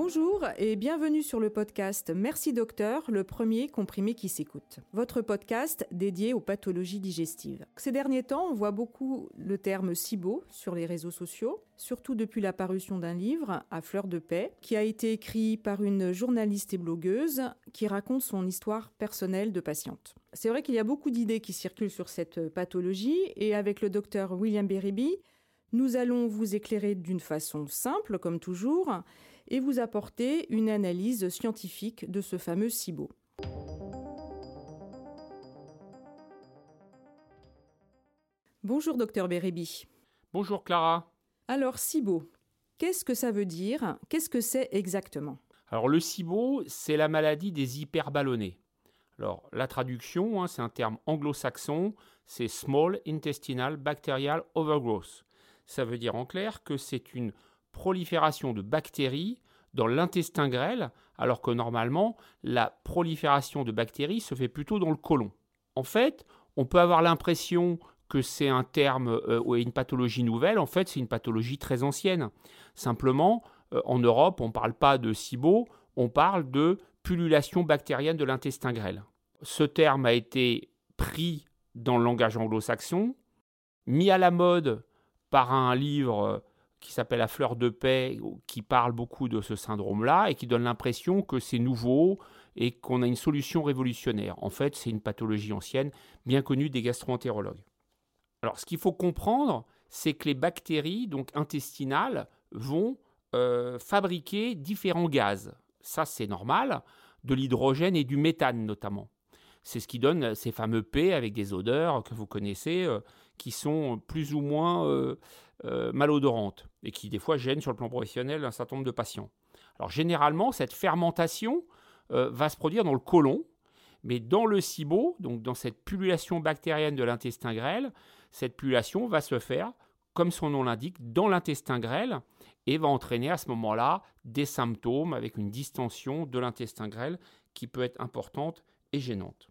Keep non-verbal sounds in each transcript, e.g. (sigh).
Bonjour et bienvenue sur le podcast Merci Docteur, le premier comprimé qui s'écoute. Votre podcast dédié aux pathologies digestives. Ces derniers temps, on voit beaucoup le terme SIBO sur les réseaux sociaux, surtout depuis la parution d'un livre, À fleur de paix, qui a été écrit par une journaliste et blogueuse qui raconte son histoire personnelle de patiente. C'est vrai qu'il y a beaucoup d'idées qui circulent sur cette pathologie et avec le docteur William Beriby, nous allons vous éclairer d'une façon simple, comme toujours, et vous apporter une analyse scientifique de ce fameux SIBO. Bonjour docteur Bérébi. Bonjour Clara. Alors SIBO, qu'est-ce que ça veut dire? Qu'est-ce que c'est exactement? Alors le SIBO, c'est la maladie des hyperballonnés. Alors la traduction, hein, c'est un terme anglo-saxon, c'est Small Intestinal Bacterial Overgrowth. Ça veut dire en clair que c'est une prolifération de bactéries dans l'intestin grêle, alors que normalement, la prolifération de bactéries se fait plutôt dans le côlon. En fait, on peut avoir l'impression que c'est un terme euh, ou une pathologie nouvelle. En fait, c'est une pathologie très ancienne. Simplement, euh, en Europe, on ne parle pas de SIBO, on parle de pullulation bactérienne de l'intestin grêle. Ce terme a été pris dans le langage anglo-saxon, mis à la mode par un livre qui s'appelle La fleur de paix, qui parle beaucoup de ce syndrome-là et qui donne l'impression que c'est nouveau et qu'on a une solution révolutionnaire. En fait, c'est une pathologie ancienne, bien connue des gastroentérologues. Alors, ce qu'il faut comprendre, c'est que les bactéries, donc intestinales, vont euh, fabriquer différents gaz. Ça, c'est normal, de l'hydrogène et du méthane notamment. C'est ce qui donne ces fameux P avec des odeurs que vous connaissez, euh, qui sont plus ou moins euh, euh, malodorantes et qui des fois gênent sur le plan professionnel un certain nombre de patients. Alors généralement, cette fermentation euh, va se produire dans le côlon, mais dans le SIBO, donc dans cette pullulation bactérienne de l'intestin grêle, cette pullulation va se faire, comme son nom l'indique, dans l'intestin grêle et va entraîner à ce moment-là des symptômes avec une distension de l'intestin grêle qui peut être importante et gênante.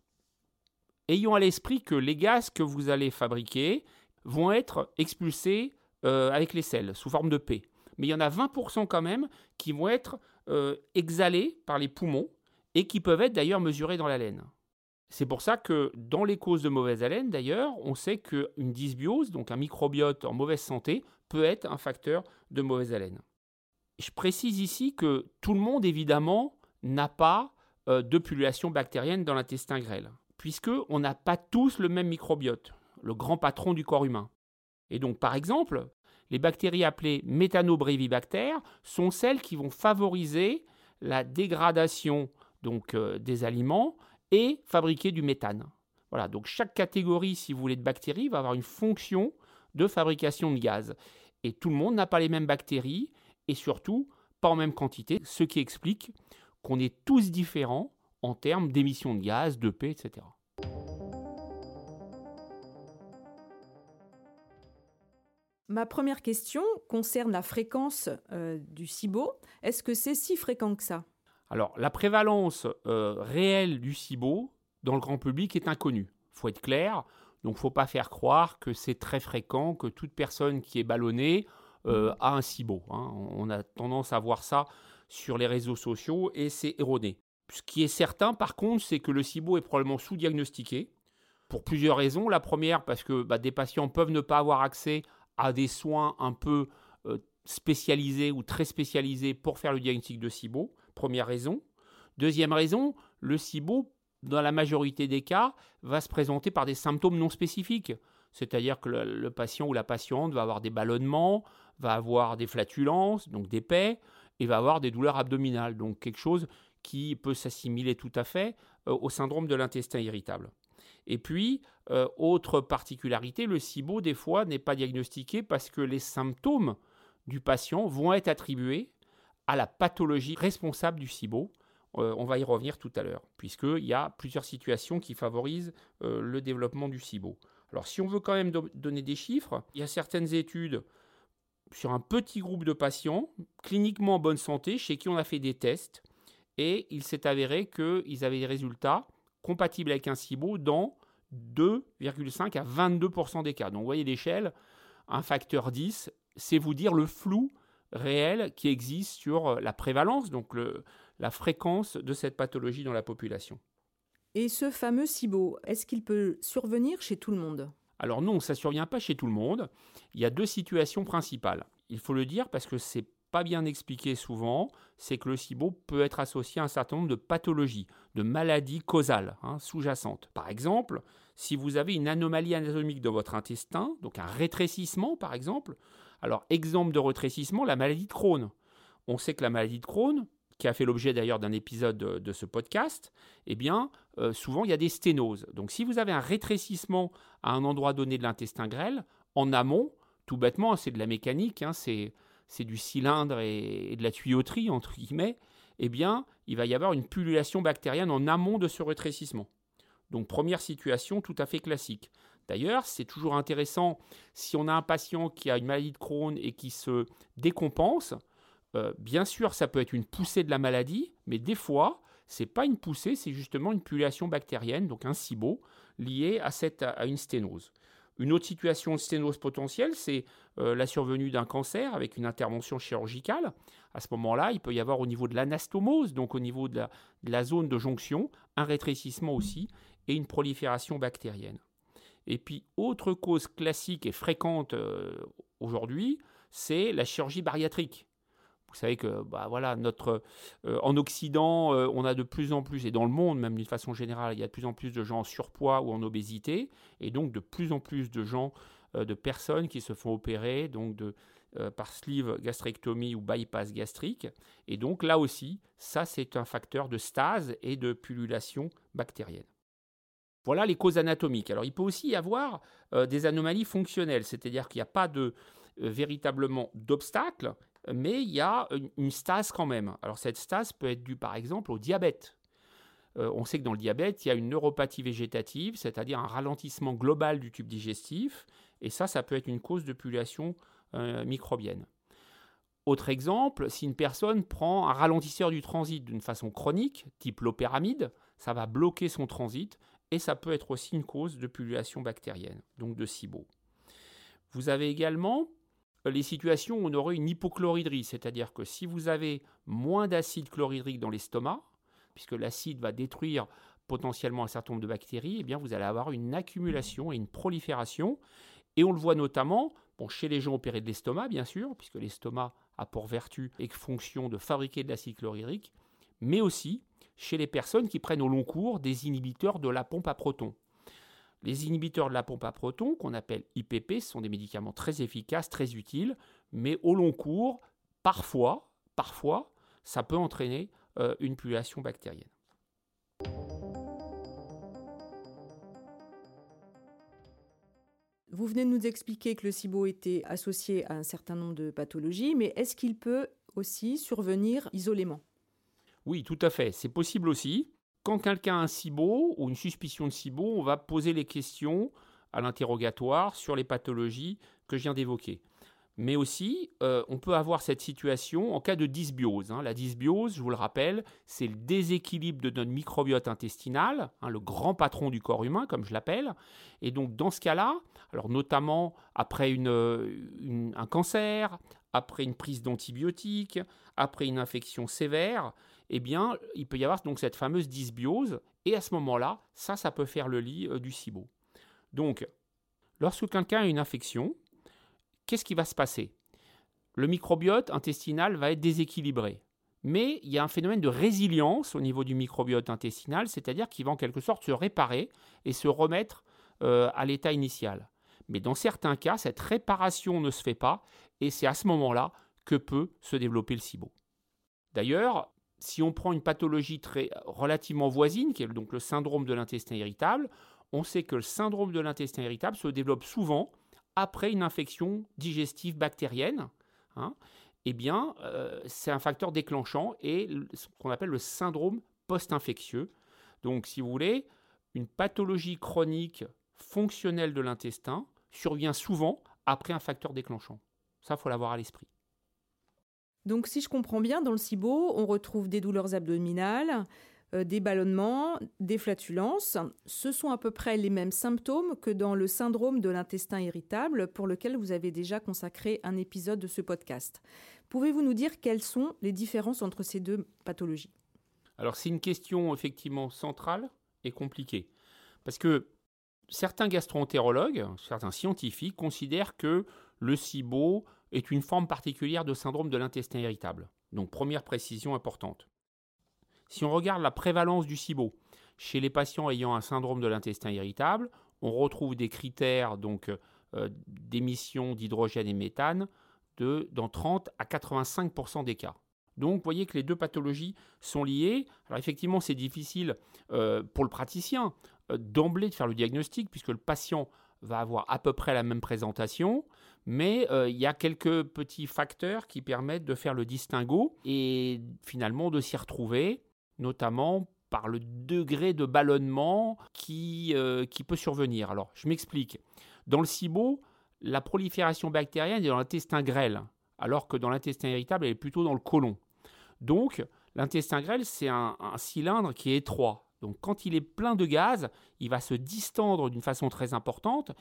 Ayons à l'esprit que les gaz que vous allez fabriquer vont être expulsés euh, avec les selles, sous forme de P. Mais il y en a 20% quand même qui vont être euh, exhalés par les poumons et qui peuvent être d'ailleurs mesurés dans la laine. C'est pour ça que dans les causes de mauvaise haleine, d'ailleurs, on sait qu'une dysbiose, donc un microbiote en mauvaise santé, peut être un facteur de mauvaise haleine. Je précise ici que tout le monde, évidemment, n'a pas euh, de pullulation bactérienne dans l'intestin grêle, puisqu'on n'a pas tous le même microbiote, le grand patron du corps humain. Et donc, par exemple, les bactéries appelées méthanobrevibactères sont celles qui vont favoriser la dégradation donc, euh, des aliments et fabriquer du méthane. Voilà, donc chaque catégorie, si vous voulez, de bactéries va avoir une fonction de fabrication de gaz. Et tout le monde n'a pas les mêmes bactéries et surtout pas en même quantité, ce qui explique qu'on est tous différents en termes d'émissions de gaz, de P, etc. Ma première question concerne la fréquence euh, du SIBO. Est-ce que c'est si fréquent que ça? Alors, la prévalence euh, réelle du SIBO dans le grand public est inconnue. Il faut être clair. Donc, faut pas faire croire que c'est très fréquent, que toute personne qui est ballonnée euh, a un SIBO. Hein. On a tendance à voir ça sur les réseaux sociaux et c'est erroné. Ce qui est certain, par contre, c'est que le SIBO est probablement sous-diagnostiqué pour plusieurs raisons. La première, parce que bah, des patients peuvent ne pas avoir accès à des soins un peu euh, spécialisés ou très spécialisés pour faire le diagnostic de SIBO. Première raison. Deuxième raison, le SIBO, dans la majorité des cas, va se présenter par des symptômes non spécifiques. C'est-à-dire que le, patient ou la patiente va avoir des ballonnements, va avoir des flatulences, donc des paix, et va avoir des douleurs abdominales. Donc quelque chose qui peut s'assimiler tout à fait euh, au syndrome de l'intestin irritable. Et puis, euh, autre particularité, le SIBO, des fois, n'est pas diagnostiqué parce que les symptômes du patient vont être attribués à la pathologie responsable du SIBO. Euh, on va y revenir tout à l'heure, puisqu'il y a plusieurs situations qui favorisent euh, le développement du SIBO. Alors, si on veut quand même donner des chiffres, il y a certaines études sur un petit groupe de patients cliniquement en bonne santé chez qui on a fait des tests et il s'est avéré qu'ils avaient des résultats compatible avec un SIBO dans 2,5 à 22% des cas. Donc vous voyez l'échelle, un facteur 10, c'est vous dire le flou réels qui existent sur la prévalence, donc la fréquence de cette pathologie dans la population. Et ce fameux SIBO, est-ce qu'il peut survenir chez tout le monde? Alors non, ça ne survient pas chez tout le monde. Il y a deux situations principales. Il faut le dire parce que c'est pas bien expliqué souvent, c'est que le SIBO peut être associé à un certain nombre de pathologies, de maladies causales hein, sous-jacentes. Par exemple, si vous avez une anomalie anatomique dans votre intestin, donc un rétrécissement par exemple, alors exemple de rétrécissement, la maladie de Crohn. On sait que la maladie de Crohn, qui a fait l'objet d'ailleurs d'un épisode de, ce podcast, eh bien, euh, souvent il y a des sténoses. Donc si vous avez un rétrécissement à un endroit donné de l'intestin grêle, en amont, tout bêtement, c'est de la mécanique, hein, c'est c'est du cylindre et, de la tuyauterie, entre guillemets, eh bien, il va y avoir une pullulation bactérienne en amont de ce rétrécissement. Donc, première situation tout à fait classique. D'ailleurs, c'est toujours intéressant si on a un patient qui a une maladie de Crohn et qui se décompense. Euh, bien sûr, ça peut être une poussée de la maladie, mais des fois, c'est pas une poussée, c'est justement une pullulation bactérienne, donc un SIBO, lié à, cette, à une sténose. Une autre situation de sténose potentielle, c'est euh, la survenue d'un cancer avec une intervention chirurgicale. À ce moment-là, il peut y avoir au niveau de l'anastomose, donc au niveau de la, zone de jonction, un rétrécissement aussi et une prolifération bactérienne. Et puis, autre cause classique et fréquente euh, aujourd'hui, c'est la chirurgie bariatrique. Vous savez que bah, voilà, notre, euh, en Occident, euh, on a de plus en plus, et dans le monde même d'une façon générale, il y a de plus en plus de gens en surpoids ou en obésité, et donc de plus en plus de gens, euh, de personnes qui se font opérer donc de, par sleeve gastrectomie ou bypass gastrique. Et donc là aussi, ça c'est un facteur de stase et de pullulation bactérienne. Voilà les causes anatomiques. Alors il peut aussi y avoir des anomalies fonctionnelles, c'est-à-dire qu'il n'y a pas de véritablement d'obstacle, mais il y a une, stase quand même. Alors cette stase peut être due par exemple au diabète. Euh, on sait que dans le diabète, il y a une neuropathie végétative, c'est-à-dire un ralentissement global du tube digestif, et ça, ça peut être une cause de pullulation euh, microbienne. Autre exemple, si une personne prend un ralentisseur du transit d'une façon chronique, type l'opéramide, ça va bloquer son transit et ça peut être aussi une cause de pullulation bactérienne, donc de SIBO. Vous avez également les situations où on aurait une hypochloridrie, c'est-à-dire que si vous avez moins d'acide chlorhydrique dans l'estomac, puisque l'acide va détruire potentiellement un certain nombre de bactéries, eh vous allez avoir une accumulation et une prolifération. Et on le voit notamment chez les gens opérés de l'estomac, bien sûr, puisque l'estomac a pour vertu et fonction de fabriquer de l'acide chlorhydrique, mais aussi chez les personnes qui prennent au long cours des inhibiteurs de la pompe à protons. Les inhibiteurs de la pompe à protons, qu'on appelle IPP, sont des médicaments très efficaces, très utiles, mais au long cours, parfois, parfois, ça peut entraîner euh, une pullulation bactérienne. Vous venez de nous expliquer que le SIBO était associé à un certain nombre de pathologies, mais est-ce qu'il peut aussi survenir isolément? Oui, tout à fait. C'est possible aussi quand quelqu'un a un SIBO ou une suspicion de SIBO, on va poser les questions à l'interrogatoire sur les pathologies que je viens d'évoquer. Mais aussi, euh, on peut avoir cette situation en cas de dysbiose. Hein. La dysbiose, je vous le rappelle, c'est le déséquilibre de notre microbiote intestinal, hein, le grand patron du corps humain, comme je l'appelle. Et donc, dans ce cas-là, alors notamment après un cancer, après une prise d'antibiotiques, après une infection sévère, eh bien, il peut y avoir donc cette fameuse dysbiose, et à ce moment-là, ça, ça peut faire le lit euh, du SIBO. Donc, lorsque quelqu'un a une infection, qu'est-ce qui va se passer? Le microbiote intestinal va être déséquilibré. Mais il y a un phénomène de résilience au niveau du microbiote intestinal, c'est-à-dire qu'il va en quelque sorte se réparer et se remettre euh, à l'état initial. Mais dans certains cas, cette réparation ne se fait pas, et c'est à ce moment-là que peut se développer le SIBO. D'ailleurs, si on prend une pathologie très relativement voisine, qui est donc le syndrome de l'intestin irritable, on sait que le syndrome de l'intestin irritable se développe souvent après une infection digestive bactérienne. Hein. eh bien, euh, c'est un facteur déclenchant et ce qu'on appelle le syndrome post-infectieux. Donc, si vous voulez, une pathologie chronique fonctionnelle de l'intestin survient souvent après un facteur déclenchant. Ça, faut l'avoir à l'esprit. Donc si je comprends bien, dans le SIBO, on retrouve des douleurs abdominales, euh, des ballonnements, des flatulences. Ce sont à peu près les mêmes symptômes que dans le syndrome de l'intestin irritable pour lequel vous avez déjà consacré un épisode de ce podcast. Pouvez-vous nous dire quelles sont les différences entre ces deux pathologies? Alors c'est une question effectivement centrale et compliquée. Parce que certains gastroentérologues, certains scientifiques considèrent que le SIBO est une forme particulière de syndrome de l'intestin irritable. Donc première précision importante. Si on regarde la prévalence du SIBO chez les patients ayant un syndrome de l'intestin irritable, on retrouve des critères donc euh, d'émission d'hydrogène et méthane de dans 30 à 85% des cas. Donc, vous voyez que les deux pathologies sont liées. Alors, effectivement, c'est difficile euh, pour le praticien euh, d'emblée de faire le diagnostic, puisque le patient va avoir à peu près la même présentation, mais il y a quelques petits facteurs qui permettent de faire le distinguo et finalement de s'y retrouver notamment par le degré de ballonnement qui, euh, qui peut survenir. Alors, je m'explique. Dans le SIBO, la prolifération bactérienne est dans l'intestin grêle, alors que dans l'intestin irritable, elle est plutôt dans le côlon. Donc, l'intestin grêle, c'est un, cylindre qui est étroit. Donc, quand il est plein de gaz, il va se distendre d'une façon très importante,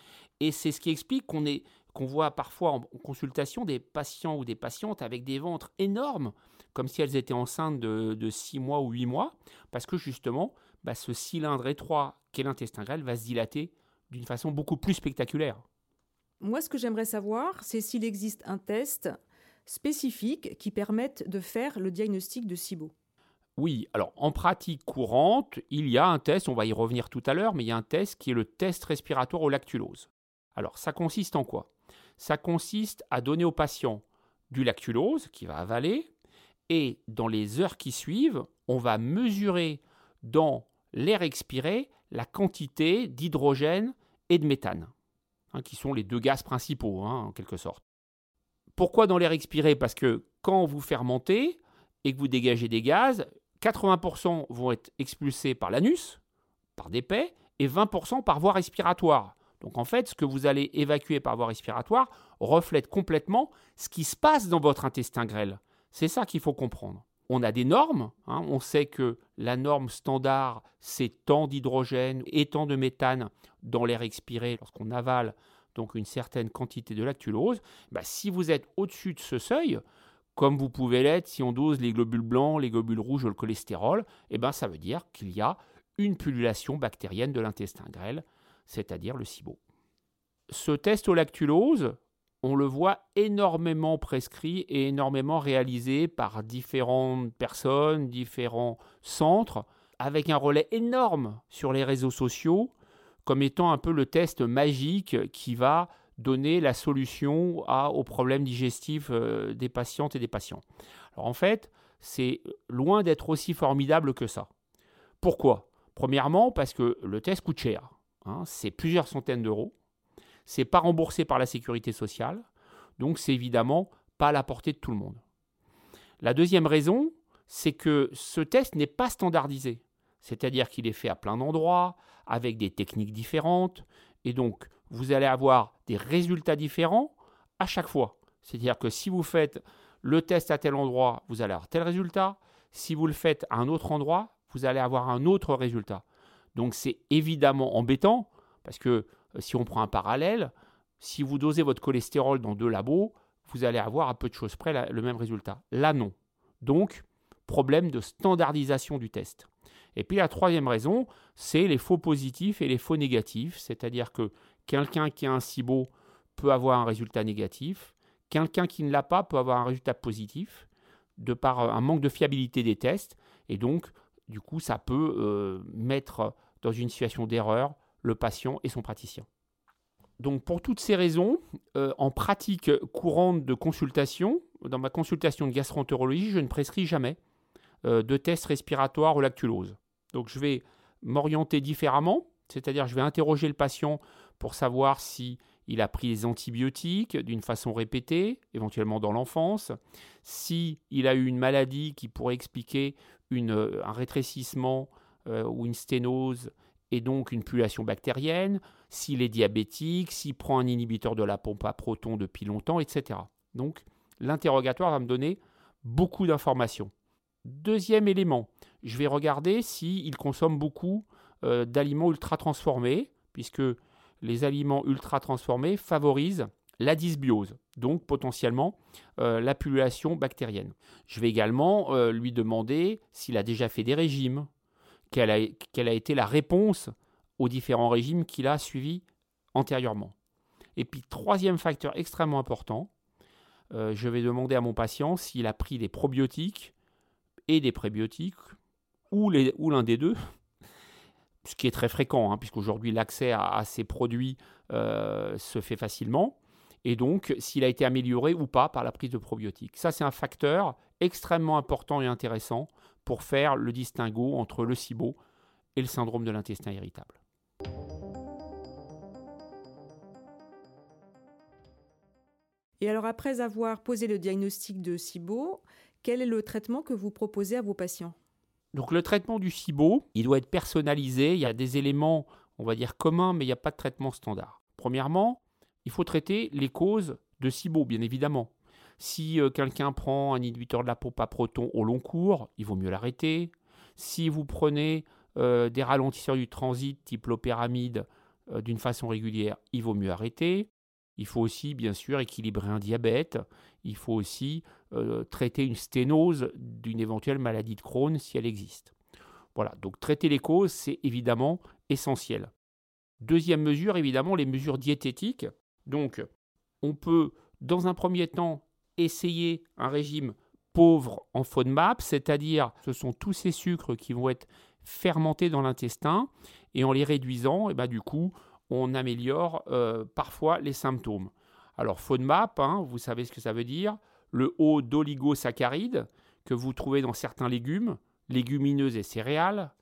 et c'est ce qui explique qu'on voit parfois en consultation des patients ou des patientes avec des ventres énormes comme si elles étaient enceintes de, 6 mois ou 8 mois, parce que justement, bah, ce cylindre étroit qu'est l'intestin grêle va se dilater d'une façon beaucoup plus spectaculaire. Moi, ce que j'aimerais savoir, c'est s'il existe un test spécifique qui permette de faire le diagnostic de SIBO. Oui, alors en pratique courante, il y a un test, on va y revenir tout à l'heure, mais il y a un test qui est le test respiratoire au lactulose. Alors ça consiste en quoi? Ça consiste à donner au patient du lactulose qui va avaler, et dans les heures qui suivent, on va mesurer dans l'air expiré la quantité d'hydrogène et de méthane, hein, qui sont les deux gaz principaux, hein, en quelque sorte. Pourquoi dans l'air expiré? Parce que quand vous fermentez et que vous dégagez des gaz, 80% vont être expulsés par l'anus, par des paies, et 20% par voie respiratoire. Donc en fait, ce que vous allez évacuer par voie respiratoire reflète complètement ce qui se passe dans votre intestin grêle. C'est ça qu'il faut comprendre. On a des normes, hein. on sait que la norme standard, c'est tant d'hydrogène et tant de méthane dans l'air expiré lorsqu'on avale donc une certaine quantité de lactulose. Bah, si vous êtes au-dessus de ce seuil, comme vous pouvez l'être si on dose les globules blancs, les globules rouges ou le cholestérol, eh ben, ça veut dire qu'il y a une pullulation bactérienne de l'intestin grêle, c'est-à-dire le SIBO. Ce test au lactulose, on le voit énormément prescrit et énormément réalisé par différentes personnes, différents centres, avec un relais énorme sur les réseaux sociaux, comme étant un peu le test magique qui va donner la solution aux problèmes digestifs euh, des patientes et des patients. Alors en fait, c'est loin d'être aussi formidable que ça. Pourquoi? Premièrement, parce que le test coûte cher. Hein, c'est plusieurs centaines d'euros. C'est pas remboursé par la sécurité sociale, donc c'est évidemment pas à la portée de tout le monde. La deuxième raison, c'est que ce test n'est pas standardisé, c'est-à-dire qu'il est fait à plein d'endroits, avec des techniques différentes, et donc vous allez avoir des résultats différents à chaque fois. C'est-à-dire que si vous faites le test à tel endroit, vous allez avoir tel résultat, si vous le faites à un autre endroit, vous allez avoir un autre résultat. Donc c'est évidemment embêtant, parce que euh, si on prend un parallèle, si vous dosez votre cholestérol dans deux labos, vous allez avoir à peu de choses près le même résultat. Là, non. Donc, problème de standardisation du test. Et puis la troisième raison, c'est les faux positifs et les faux négatifs, c'est-à-dire que quelqu'un qui a un SIBO peut avoir un résultat négatif, quelqu'un qui ne l'a pas peut avoir un résultat positif, de par un manque de fiabilité des tests, et donc, du coup, ça peut euh, mettre dans une situation d'erreur le patient et son praticien. Donc pour toutes ces raisons, euh, en pratique courante de consultation, dans ma consultation de gastroentérologie, je ne prescris jamais euh, de tests respiratoires au lactulose. Donc je vais m'orienter différemment, c'est-à-dire je vais interroger le patient pour savoir si il a pris des antibiotiques d'une façon répétée, éventuellement dans l'enfance, si il a eu une maladie qui pourrait expliquer une, un rétrécissement euh, ou une sténose et donc une pullulation bactérienne, s'il est diabétique, s'il prend un inhibiteur de la pompe à protons depuis longtemps, etc. Donc l'interrogatoire va me donner beaucoup d'informations. Deuxième élément, je vais regarder s'il consomme beaucoup euh, d'aliments ultra transformés, puisque les aliments ultra transformés favorisent la dysbiose, donc potentiellement euh, la pullulation bactérienne. Je vais également euh, lui demander s'il a déjà fait des régimes, quelle a, quelle a été la réponse aux différents régimes qu'il a suivis antérieurement. Et puis, troisième facteur extrêmement important, je vais demander à mon patient s'il a pris des probiotiques et des prébiotiques, ou l'un des deux, ce qui est très fréquent, hein, puisqu'aujourd'hui l'accès à, ces produits euh, se fait facilement, et donc s'il a été amélioré ou pas par la prise de probiotiques. Ça, c'est un facteur extrêmement important et intéressant pour faire le distinguo entre le SIBO et le syndrome de l'intestin irritable. Et alors après avoir posé le diagnostic de SIBO, quel est le traitement que vous proposez à vos patients? Donc le traitement du SIBO, il doit être personnalisé. Il y a des éléments, on va dire, communs, mais il n'y a pas de traitement standard. Premièrement, il faut traiter les causes de SIBO, bien évidemment. Si euh, quelqu'un prend un inhibiteur de la pompe à proton au long cours, il vaut mieux l'arrêter. Si vous prenez euh, des ralentisseurs du transit type l'opéramide euh, d'une façon régulière, il vaut mieux arrêter. Il faut aussi, bien sûr, équilibrer un diabète. Il faut aussi euh, traiter une sténose d'une éventuelle maladie de Crohn si elle existe. Voilà, donc traiter les causes, c'est évidemment essentiel. Deuxième mesure, évidemment, les mesures diététiques. Donc, on peut, dans un premier temps, essayer un régime pauvre en FODMAP, c'est-à-dire ce sont tous ces sucres qui vont être fermentés dans l'intestin, et en les réduisant, et eh ben, du coup, on améliore euh, parfois les symptômes. Alors FODMAP, hein, vous savez ce que ça veut dire, le haut d'oligosaccharides que vous trouvez dans certains légumes, légumineuses et céréales,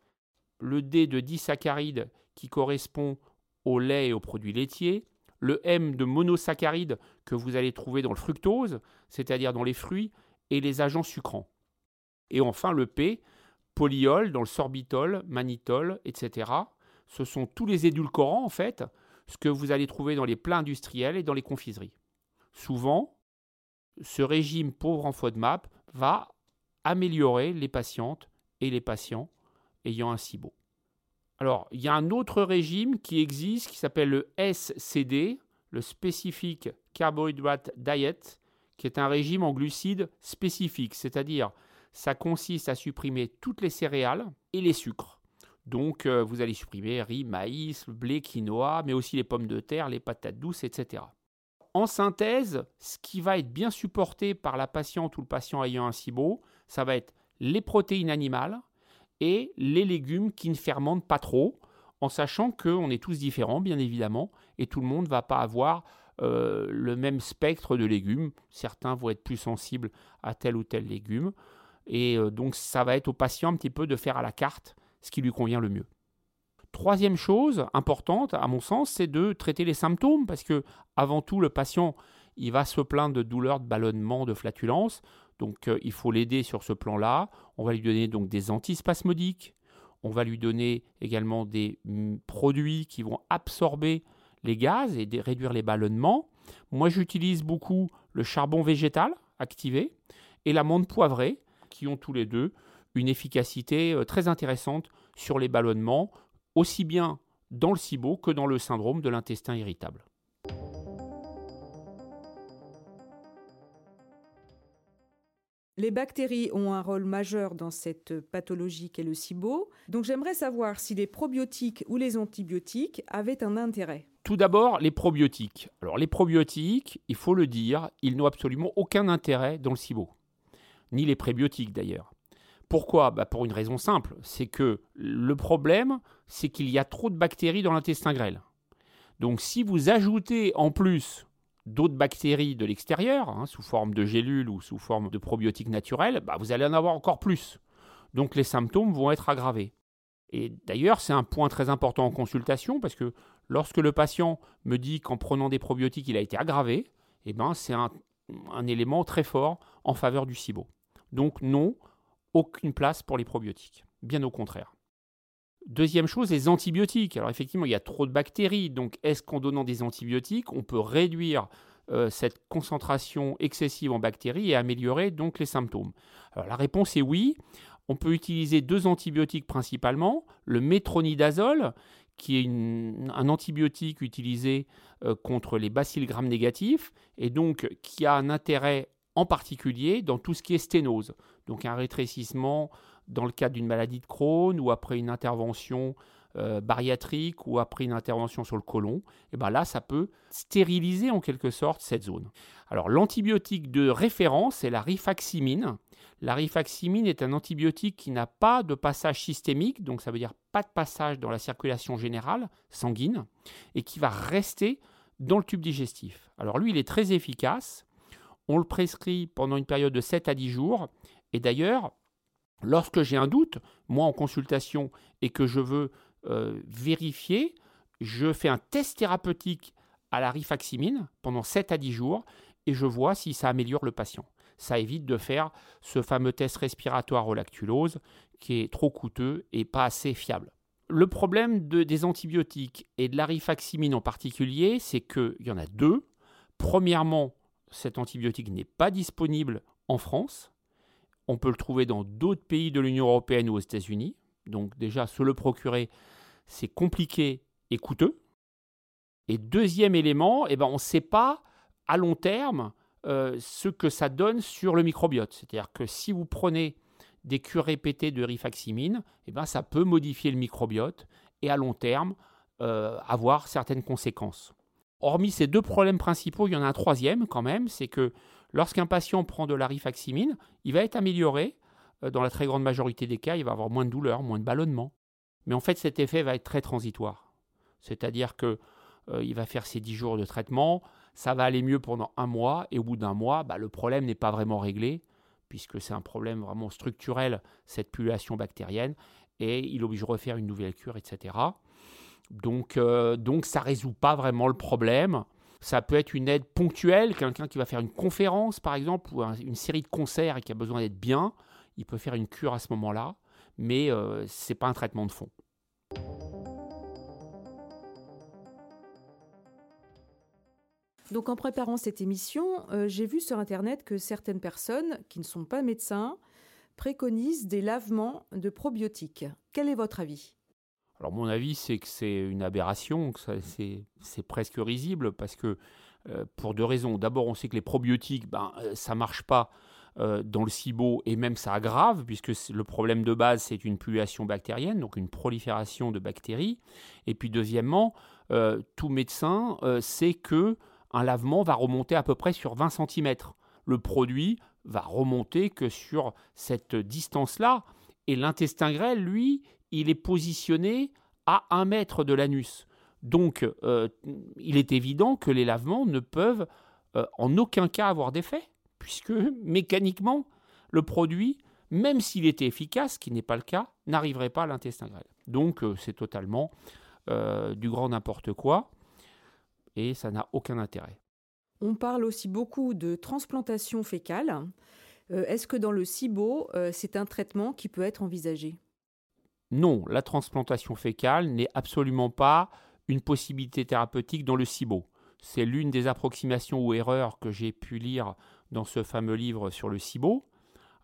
le D de disaccharides qui correspond au lait et aux produits laitiers, le M de monosaccharides que vous allez trouver dans le fructose, c'est-à-dire dans les fruits, et les agents sucrants. Et enfin le P, polyol dans le sorbitol, mannitol, etc ce sont tous les édulcorants, en fait, ce que vous allez trouver dans les plats industriels et dans les confiseries. Souvent, ce régime pauvre en FODMAP va améliorer les patientes et les patients ayant un SIBO. Alors, il y a un autre régime qui existe qui s'appelle le SCD, le Specific Carbohydrate Diet, qui est un régime en glucides spécifique, c'est-à-dire ça consiste à supprimer toutes les céréales et les sucres. Donc euh, vous allez supprimer riz, maïs, blé, quinoa, mais aussi les pommes de terre, les patates douces, etc. En synthèse, ce qui va être bien supporté par la patiente ou le patient ayant un SIBO, ça va être les protéines animales et les légumes qui ne fermentent pas trop, en sachant qu'on est tous différents, bien évidemment, et tout le monde ne va pas avoir euh, le même spectre de légumes. Certains vont être plus sensibles à tel ou tel légume. Et euh, donc ça va être au patient un petit peu de faire à la carte ce qui lui convient le mieux. Troisième chose importante, à mon sens, c'est de traiter les symptômes, parce que avant tout, le patient, il va se plaindre de douleurs, de ballonnement, de flatulence, donc euh, il faut l'aider sur ce plan-là. On va lui donner donc des antispasmodiques, on va lui donner également des mm, produits qui vont absorber les gaz et réduire les ballonnements. Moi, j'utilise beaucoup le charbon végétal activé et l'amande poivrée, qui ont tous les deux une efficacité euh, très intéressante sur les ballonnements, aussi bien dans le SIBO que dans le syndrome de l'intestin irritable. Les bactéries ont un rôle majeur dans cette pathologie qu'est le SIBO. Donc j'aimerais savoir si les probiotiques ou les antibiotiques avaient un intérêt. Tout d'abord, les probiotiques. Alors les probiotiques, il faut le dire, ils n'ont absolument aucun intérêt dans le SIBO. Ni les prébiotiques d'ailleurs. Pourquoi? Bah, Pour une raison simple, c'est que le problème, c'est qu'il y a trop de bactéries dans l'intestin grêle. Donc si vous ajoutez en plus d'autres bactéries de l'extérieur, hein, sous forme de gélules ou sous forme de probiotiques naturels, bah, vous allez en avoir encore plus. Donc les symptômes vont être aggravés. Et d'ailleurs, c'est un point très important en consultation parce que lorsque le patient me dit qu'en prenant des probiotiques, il a été aggravé, eh ben, c'est un, élément très fort en faveur du SIBO. Donc non, aucune place pour les probiotiques. Bien au contraire. Deuxième chose, les antibiotiques. Alors effectivement, il y a trop de bactéries, donc est-ce qu'en donnant des antibiotiques, on peut réduire euh, cette concentration excessive en bactéries et améliorer donc les symptômes? Alors la réponse est oui. on peut utiliser deux antibiotiques principalement, le métronidazole, qui est un antibiotique utilisé euh, contre les bacilles gram négatifs et donc qui a un intérêt en particulier dans tout ce qui est sténose, donc un rétrécissement dans le cadre d'une maladie de Crohn ou après une intervention euh, bariatrique ou après une intervention sur le côlon, et ben là ça peut stériliser en quelque sorte cette zone. Alors l'antibiotique de référence c'est la rifaximine. La rifaximine est un antibiotique qui n'a pas de passage systémique, donc ça veut dire pas de passage dans la circulation générale sanguine, et qui va rester dans le tube digestif. Alors lui, il est très efficace. On le prescrit pendant une période de 7 à 10 jours. Et d'ailleurs, lorsque j'ai un doute, moi en consultation, et que je veux euh, vérifier, je fais un test thérapeutique à la rifaximine pendant 7 à 10 jours et je vois si ça améliore le patient. Ça évite de faire ce fameux test respiratoire au lactulose qui est trop coûteux et pas assez fiable. Le problème des antibiotiques et de la rifaximine en particulier, c'est qu'il y en a deux. Premièrement, cet antibiotique n'est pas disponible en France. On peut le trouver dans d'autres pays de l'Union européenne ou aux États-Unis. Donc déjà, se le procurer, c'est compliqué et coûteux. Et deuxième élément, eh ben, on ne sait pas à long terme euh, ce que ça donne sur le microbiote. C'est-à-dire que si vous prenez des cures répétées de rifaximine, eh ben, ça peut modifier le microbiote et à long terme euh, avoir certaines conséquences. Hormis ces deux problèmes principaux, il y en a un troisième quand même, c'est que lorsqu'un patient prend de la rifaximine, il va être amélioré. Euh, dans la très grande majorité des cas, il va avoir moins de douleur, moins de ballonnement. Mais en fait, cet effet va être très transitoire. C'est-à-dire qu'il va faire ses 10 jours de traitement, ça va aller mieux pendant un mois, et au bout d'un mois, bah, le problème n'est pas vraiment réglé, puisque c'est un problème vraiment structurel, cette pullulation bactérienne, et il oblige à refaire une nouvelle cure, etc. Donc, euh, donc ça ne résout pas vraiment le problème. Ça peut être une aide ponctuelle, quelqu'un qui va faire une conférence par exemple, ou une série de concerts et qui a besoin d'être bien, il peut faire une cure à ce moment-là, mais euh, ce n'est pas un traitement de fond. Donc en préparant cette émission, euh, j'ai vu sur Internet que certaines personnes qui ne sont pas médecins préconisent des lavements de probiotiques. Quel est votre avis? Alors mon avis, c'est que c'est une aberration, c'est presque risible parce que euh, pour deux raisons. D'abord, on sait que les probiotiques, ben, euh, ça marche pas dans le SIBO et même ça aggrave puisque le problème de base c'est une pullulation bactérienne, donc une prolifération de bactéries. Et puis deuxièmement, tout médecin sait que un lavement va remonter à peu près sur 20 cm. Le produit va remonter que sur cette distance-là. Et l'intestin grêle, lui, il est positionné à 1 mètre de l'anus. Donc, euh, il est évident que les lavements ne peuvent euh, en aucun cas avoir d'effet, puisque (laughs) mécaniquement, le produit, même s'il était efficace, ce qui n'est pas le cas, n'arriverait pas à l'intestin grêle. Donc, euh, c'est totalement du grand n'importe quoi et ça n'a aucun intérêt. On parle aussi beaucoup de transplantation fécale. Est-ce que dans le SIBO, c'est un traitement qui peut être envisagé? Non, la transplantation fécale n'est absolument pas une possibilité thérapeutique dans le SIBO. C'est l'une des approximations ou erreurs que j'ai pu lire dans ce fameux livre sur le SIBO.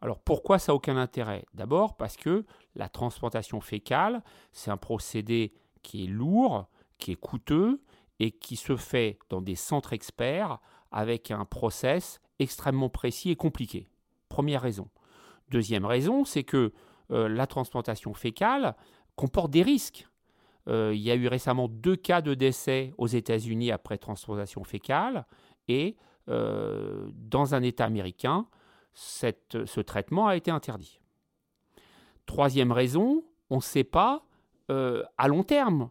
Alors pourquoi ça n'a aucun intérêt? D'abord parce que la transplantation fécale, c'est un procédé qui est lourd, qui est coûteux, et qui se fait dans des centres experts avec un process extrêmement précis et compliqué. Première raison. Deuxième raison, c'est que la transplantation fécale comporte des risques. Euh, il y a eu récemment deux cas de décès aux États-Unis après transplantation fécale et euh, dans un État américain, ce traitement a été interdit. Troisième raison, on ne sait pas à long terme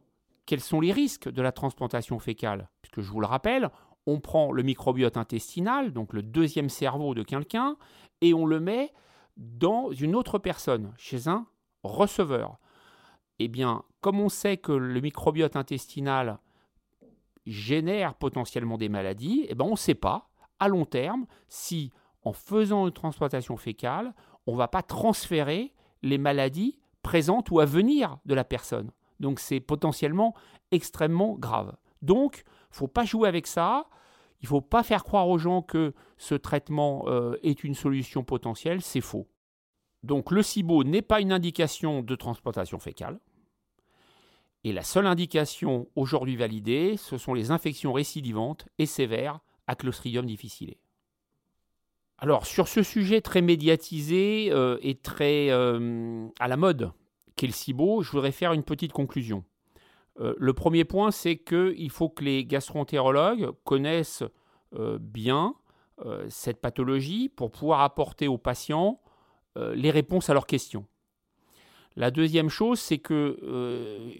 quels sont les risques de la transplantation fécale Puisque je vous le rappelle, on prend le microbiote intestinal, donc le deuxième cerveau de quelqu'un, et on le met dans une autre personne, chez un receveur. Eh bien, comme on sait que le microbiote intestinal génère potentiellement des maladies, eh bien, on ne sait pas, à long terme, si en faisant une transplantation fécale, on ne va pas transférer les maladies présentes ou à venir de la personne. Donc c'est potentiellement extrêmement grave. Donc, il ne faut pas jouer avec ça. Il ne faut pas faire croire aux gens que ce traitement euh, est une solution potentielle. C'est faux. Donc le SIBO n'est pas une indication de transplantation fécale. Et la seule indication aujourd'hui validée, ce sont les infections récidivantes et sévères à Clostridium difficile. Alors sur ce sujet très médiatisé euh, et très euh, à la mode qu'est le SIBO, je voudrais faire une petite conclusion. Euh, le premier point, c'est qu'il faut que les gastroentérologues connaissent bien cette pathologie pour pouvoir apporter aux patients les réponses à leurs questions. La deuxième chose, c'est que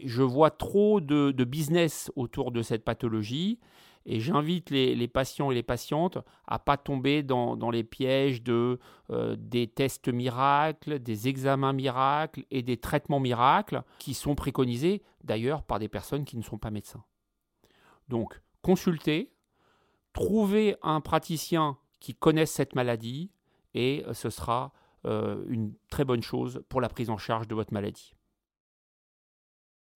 je vois trop de, business autour de cette pathologie et j'invite les, patients et les patientes à pas tomber dans, les pièges de, euh, des tests miracles, des examens miracles et des traitements miracles qui sont préconisés d'ailleurs par des personnes qui ne sont pas médecins. Donc, consultez, trouvez un praticien qui connaisse cette maladie et ce sera euh, une très bonne chose pour la prise en charge de votre maladie.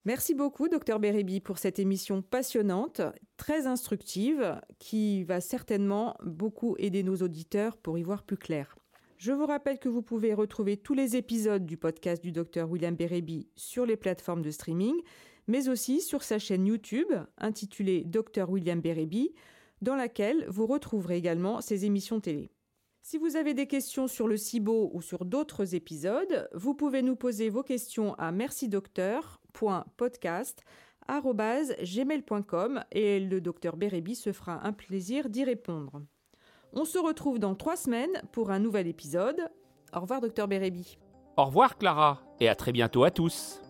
Merci beaucoup, docteur Bérébi, pour cette émission passionnante, très instructive, qui va certainement beaucoup aider nos auditeurs pour y voir plus clair. Je vous rappelle que vous pouvez retrouver tous les épisodes du podcast du docteur William Bérébi sur les plateformes de streaming, mais aussi sur sa chaîne YouTube intitulée Docteur William Bérébi, dans laquelle vous retrouverez également ses émissions télé. Si vous avez des questions sur le CIBO ou sur d'autres épisodes, vous pouvez nous poser vos questions à merci docteur gmail.com et le docteur Bérébi se fera un plaisir d'y répondre. On se retrouve dans trois semaines pour un nouvel épisode. Au revoir docteur Bérébi. Au revoir Clara et à très bientôt à tous.